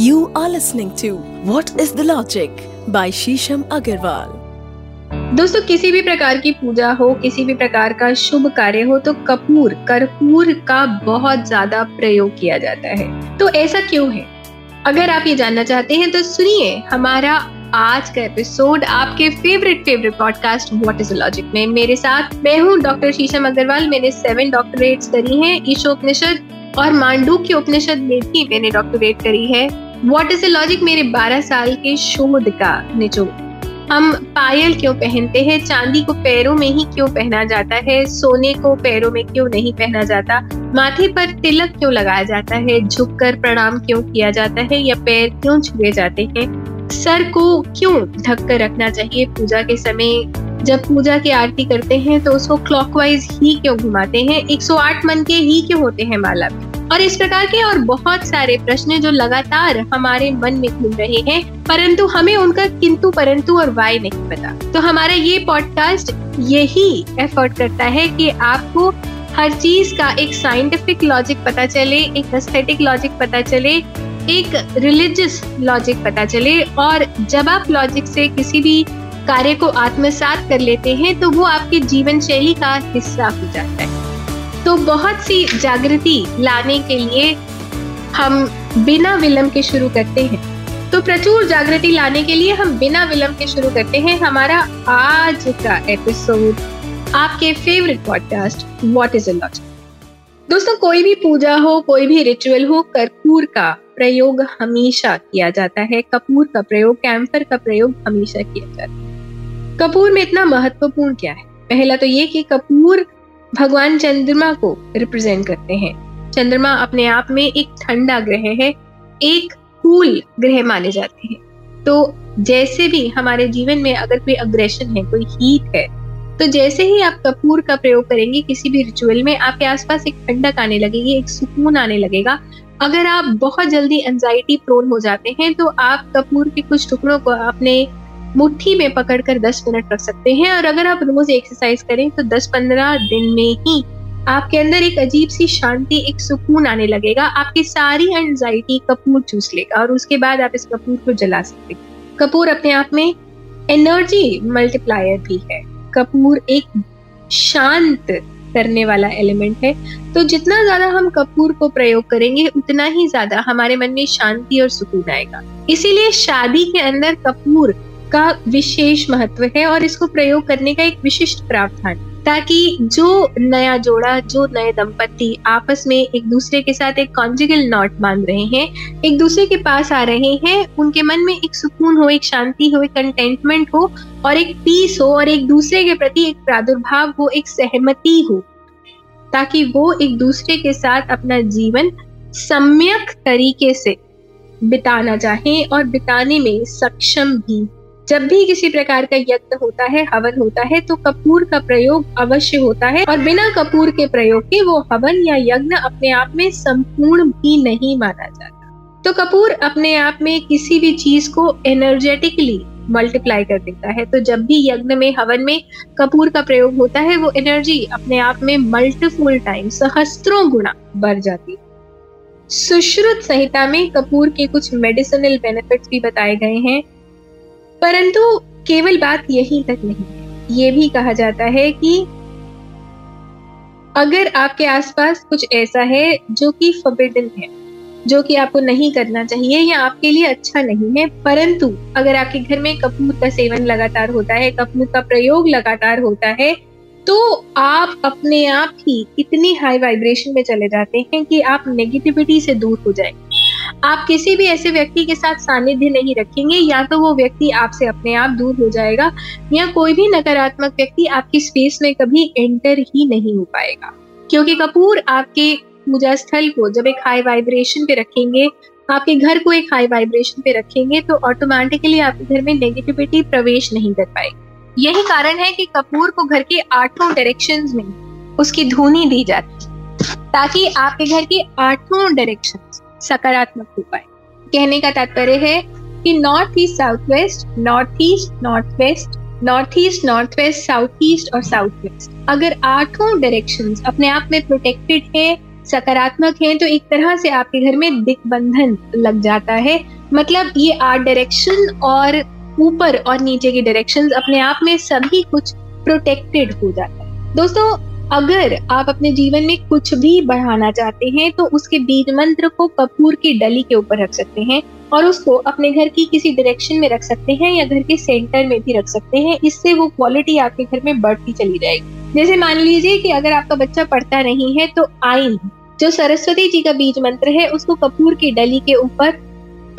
You are listening to What is the Logic by Shisham Agarwal. दोस्तों, किसी भी प्रकार की पूजा हो, किसी भी प्रकार का शुभ कार्य हो तो कपूर, कर्पूर का बहुत ज़्यादा प्रयोग किया जाता है। तो ऐसा क्यों है? अगर आप ये जानना चाहते हैं तो सुनिए हमारा आज का एपिसोड आपके favourite favourite podcast what is logic में। मेरे साथ मैं हूँ डॉक्टर शीशम अग्रवाल मैंने सेवन डॉक्टरेट्स करी हैं, ईशोपनिषद और मांडू के उपनिषद में भी मैंने डॉक्टरेट करी है। वॉट इज़ द लॉजिक मेरे 12 साल के शोध का निचोड़ हम पायल क्यों पहनते हैं? चांदी को पैरों में ही क्यों पहना जाता है? सोने को पैरों में क्यों नहीं पहना जाता? माथे पर तिलक क्यों लगाया जाता है? झुककर प्रणाम क्यों किया जाता है? या पैर क्यों छुए जाते हैं? सर को क्यों ढक कर रखना चाहिए पूजा के समय? जब पूजा की आरती करते हैं तो उसको क्लॉकवाइज ही क्यों घुमाते हैं? 108 मन के ही क्यों होते हैं माला में? और इस प्रकार के और बहुत सारे प्रश्न जो लगातार हमारे मन में घूम रहे हैं, परंतु हमें उनका किंतु परंतु और वाय नहीं पता। तो हमारा ये पॉडकास्ट यही एफर्ट करता है कि आपको हर चीज़ का एक साइंटिफिक लॉजिक पता चले, एक एस्थेटिक लॉजिक पता चले, एक रिलीजियस लॉजिक पता चले, और जब आप लॉजिक से किसी भी कार्य को आत्मसात कर लेते हैं तो वो आपके जीवन शैली का हिस्सा हो जाता है। तो बहुत सी जागृति लाने के लिए हम बिना विलंब के शुरू करते हैं। तो प्रचुर जागृति लाने के लिए हम बिना विलंब के शुरू करते हैं हमारा आज का एपिसोड आपके favourite podcast what is logic दोस्तों, कोई भी पूजा हो, कोई भी रिचुअल हो, कर्पूर का प्रयोग हमेशा किया जाता है। कपूर का प्रयोग कैंपर का प्रयोग हमेशा किया जाता है। कपूर में इतना महत्वपूर्ण क्या है? पहला तो ये कि कपूर भगवान चंद्रमा को रिप्रेजेंट करते हैं। चंद्रमा अपने आप में एक ठंडा ग्रह है, एक कूल ग्रह माने जाते हैं। तो जैसे भी हमारे जीवन में अगर कोई अग्रेशन है, कोई हीट है तो जैसे ही आप कपूर का प्रयोग करेंगे, किसी भी रिचुअल में आपके आसपास एक ठंडक आने लगेगी, एक सुकून आने लगेगा। अगर आप बहुत जल्दी एंजाइटी प्रोन हो जाते हैं तो आप कपूर के कुछ टुकड़ों को अपने मुट्ठी में पकड़कर 10 मिनट रख सकते हैं। और अगर आप रोज एक्सरसाइज करें तो 10-15 दिन में ही आपके अंदर एक अजीब सी शांति, एक सुकून आने लगेगा। आपकी सारी एंजाइटी कपूर चूस लेगा और उसके बाद आप इस कपूर को जला सकते हैं। कपूर अपने आप में एनर्जी मल्टीप्लायर भी है। कपूर एक शांत करने वाला एलिमेंट है। तो जितना ज़्यादा हम कपूर को प्रयोग करेंगे, उतना ही ज़्यादा हमारे मन में शांति और सुकून आएगा। इसीलिए शादी के अंदर कपूर का विशेष महत्व है और इसको प्रयोग करने का एक विशिष्ट प्रावधान ताकि जो नया जोड़ा, जो नए दंपति आपस में एक दूसरे के साथ एक कॉन्जिकल नॉट बाँध रहे हैं, एक दूसरे के पास आ रहे हैं, उनके मन में एक सुकून हो, एक शांति हो, एक कंटेंटमेंट हो और एक पीस हो और एक दूसरे के प्रति एक प्रादुर्भाव हो, एक सहमति हो, ताकि वो एक दूसरे के साथ अपना जीवन सम्यक तरीके से बिताना चाहें और बिताने में सक्षम भी जब भी किसी प्रकार का यज्ञ होता है, हवन होता है तो कपूर का प्रयोग अवश्य होता है और बिना कपूर के प्रयोग के वो हवन या यज्ञ अपने आप में संपूर्ण भी नहीं माना जाता। तो कपूर अपने आप में किसी भी चीज़ को एनर्जेटिकली मल्टीप्लाई कर देता है। तो जब भी यज्ञ में, हवन में कपूर का प्रयोग होता है, वो एनर्जी अपने आप में मल्टीफुल टाइम सहस्त्रों गुना बढ़ जाती है। सुश्रुत संहिता में कपूर के कुछ मेडिसिनल बेनिफिट्स भी बताए गए हैं। परंतु केवल बात यही तक नहीं है। ये भी कहा जाता है कि अगर आपके आसपास कुछ ऐसा है जो कि फबिडन है, जो कि आपको नहीं करना चाहिए या आपके लिए अच्छा नहीं है, परंतु अगर आपके घर में कपूर का सेवन लगातार होता है, कपूर का प्रयोग लगातार होता है तो आप अपने आप ही इतनी हाई वाइब्रेशन में चले जाते हैं कि आप नेगेटिविटी से दूर हो जाएँगे। आप किसी भी ऐसे व्यक्ति के साथ सानिध्य नहीं रखेंगे, या तो वो व्यक्ति आपसे अपने आप दूर हो जाएगा, या कोई भी नकारात्मक व्यक्ति आपकी स्पेस में कभी एंटर ही नहीं हो पाएगा। क्योंकि कपूर आपके पूजा स्थल को जब एक हाई वाइब्रेशन पे रखेंगे, आपके घर को एक हाई वाइब्रेशन पे रखेंगे तो ऑटोमेटिकली आपके घर में नेगेटिविटी प्रवेश नहीं कर पाएगी। यही कारण है कि कपूर को घर के आठों डायरेक्शन में उसकी धुनी दी जाती है, ताकि आपके घर के आठों डायरेक्शंस सकारात्मक हो पाए कहने का तात्पर्य है कि north east south west north east north west north east north west south east और साउथ वेस्ट अगर आठों डायरेक्शन अपने आप में प्रोटेक्टेड है, सकारात्मक है तो एक तरह से आपके घर में दिग्बंधन लग जाता है। मतलब ये आठ डायरेक्शन और ऊपर और नीचे की डायरेक्शन अपने आप में सभी कुछ प्रोटेक्टेड हो जाता है। दोस्तों अगर आप अपने जीवन में कुछ भी बढ़ाना चाहते हैं तो उसके बीज मंत्र को कपूर की डली के ऊपर रख सकते हैं और उसको अपने घर की किसी डायरेक्शन में रख सकते हैं या घर के सेंटर में भी रख सकते हैं। इससे वो क्वालिटी आपके घर में बढ़ती चली जाएगी। जैसे मान लीजिए कि अगर आपका बच्चा पढ़ता नहीं है तो आइन जो सरस्वती जी का बीज मंत्र है, उसको कपूर की डली के ऊपर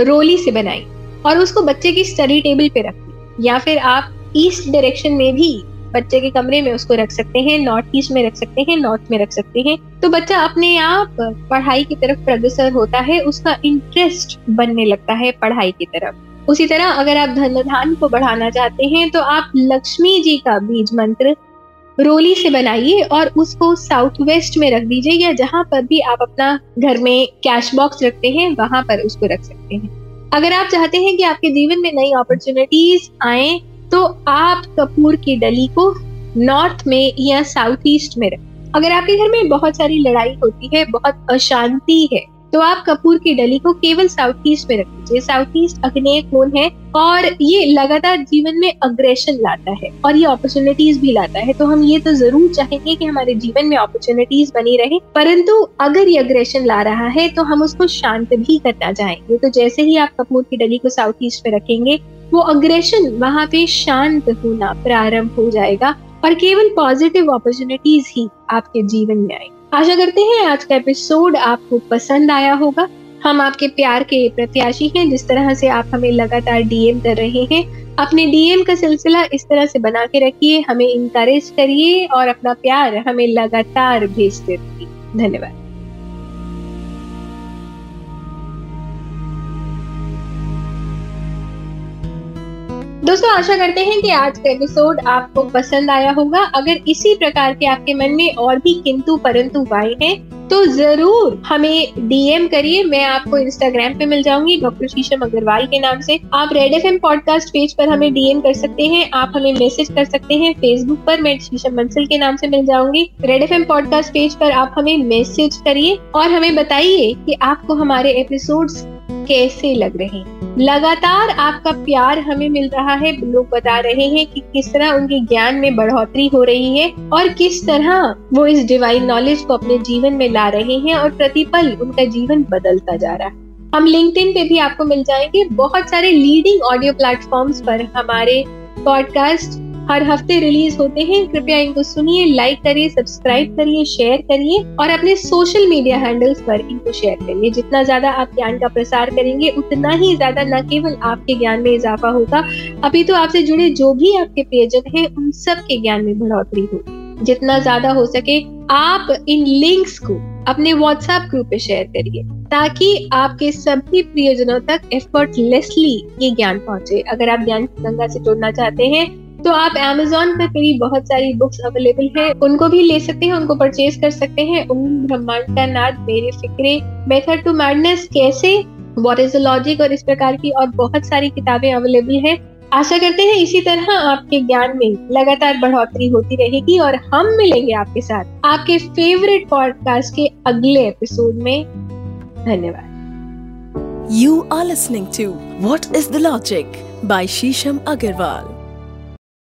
रोली से बनाई और उसको बच्चे की स्टडी टेबल पे रखी। या फिर आप ईस्ट डायरेक्शन में भी बच्चे के कमरे में उसको रख सकते हैं, नॉर्थ ईस्ट में रख सकते हैं, नॉर्थ में रख सकते हैं। तो बच्चा अपने आप पढ़ाई की तरफ़ प्रगसर होता है, उसका इंटरेस्ट बनने लगता है पढ़ाई की तरफ़। उसी तरह अगर आप धन धान को बढ़ाना चाहते हैं तो आप लक्ष्मी जी का बीज मंत्र रोली से बनाइए और उसको साउथ वेस्ट में रख दीजिए, या जहाँ पर भी आप अपना घर में कैश बॉक्स रखते हैं, वहाँ पर उसको रख सकते हैं। अगर आप चाहते हैं कि आपके जीवन में नई अपॉर्चुनिटीज़ आए तो आप कपूर की डली को नॉर्थ में या साउथ ईस्ट में रखें। अगर आपके घर में बहुत सारी लड़ाई होती है, बहुत अशांति है तो आप कपूर की डली को केवल साउथ ईस्ट में रख दीजिए। साउथ ईस्ट अग्नेय कोण है? और ये लगातार जीवन में अग्रेशन लाता है और ये अपॉर्चुनिटीज़ भी लाता है। तो हम ये तो ज़रूर चाहेंगे कि हमारे जीवन में अपॉर्चुनिटीज़ बनी रहे। परंतु अगर ये अग्रेशन ला रहा है तो हम उसको शांत भी करना चाहेंगे। तो जैसे ही आप कपूर की डली को साउथ ईस्ट में रखेंगे वो अग्रेशन वहाँ पे शांत होना प्रारंभ हो जाएगा और केवल पॉजिटिव अपॉर्चुनिटीज़ ही आपके जीवन में आए आशा करते हैं आज का एपिसोड आपको पसंद आया होगा। हम आपके प्यार के प्रत्याशी हैं, जिस तरह से आप हमें लगातार डीएम कर रहे हैं। अपने डीएम का सिलसिला इस तरह से बना के रखिए, हमें इंकरेज करिए और अपना प्यार हमें लगातार भेजते रहिए। धन्यवाद। दोस्तों, आशा करते हैं कि आज का एपिसोड आपको पसंद आया होगा। अगर इसी प्रकार के आपके मन में और भी किंतु परंतु आए हैं तो ज़रूर हमें डीएम करिए। मैं आपको इंस्टाग्राम पे मिल जाऊँगी, डॉक्टर शीशम अग्रवाल के नाम से। आप रेड एफ़ पॉडकास्ट पेज पर हमें डीएम कर सकते हैं। आप हमें मैसेज कर सकते हैं। फेसबुक पर मैं शीशम बंसल के नाम से मिल जाऊँगी। रेड एफ़ पॉडकास्ट पेज पर आप हमें मैसेज करिए और हमें बताइए कि आपको हमारे एपिसोड्स कैसे लग रहे? हैं लगातार आपका प्यार हमें मिल रहा है। लोग बता रहे हैं कि किस तरह उनके ज्ञान में बढ़ोतरी हो रही है और किस तरह वो इस डिवाइन नॉलेज को अपने जीवन में ला रहे हैं और प्रतिपल उनका जीवन बदलता जा रहा है। हम लिंक्डइन पे भी आपको मिल जाएँगे। बहुत सारे लीडिंग ऑडियो प्लेटफॉर्म्स पर हमारे पॉडकास्ट हर हफ़्ते रिलीज़ होते हैं। कृपया इनको सुनिए लाइक करिए सब्सक्राइब करिए शेयर करिए और अपने सोशल मीडिया हैंडल्स पर इनको शेयर करिए। जितना ज़्यादा आप ज्ञान का प्रसार करेंगे, उतना ही ज़्यादा न केवल आपके ज्ञान में इजाफा होगा, अभी तो आपसे जुड़े जो भी आपके प्रियजन हैं, उन सब के ज्ञान में बढ़ोतरी होगी। जितना ज़्यादा हो सके, आप इन लिंक्स को अपने व्हाट्सएप ग्रुप पे शेयर करिए, ताकि आपके सभी प्रियजनों तक एफर्टलेसली ये ज्ञान पहुँचे। अगर आप ज्ञान गंगा से जुड़ना चाहते हैं तो आप Amazon पर मेरी बहुत सारी बुक्स अवेलेबल है। उनको भी ले सकते हैं, उनको परचेज कर सकते हैं। उम ब्रह्मांड का नाद मेरे फिक्रे मेथड टू मैडनेस कैसे? वॉट इज़ द लॉजिक और इस प्रकार की और बहुत सारी किताबें अवेलेबल है। आशा करते हैं इसी तरह आपके ज्ञान में लगातार बढ़ोतरी होती रहेगी और हम मिलेंगे आपके साथ आपके फेवरेट पॉडकास्ट के अगले एपिसोड में। धन्यवाद। You are listening to what is the logic by Sheesham Agarwal.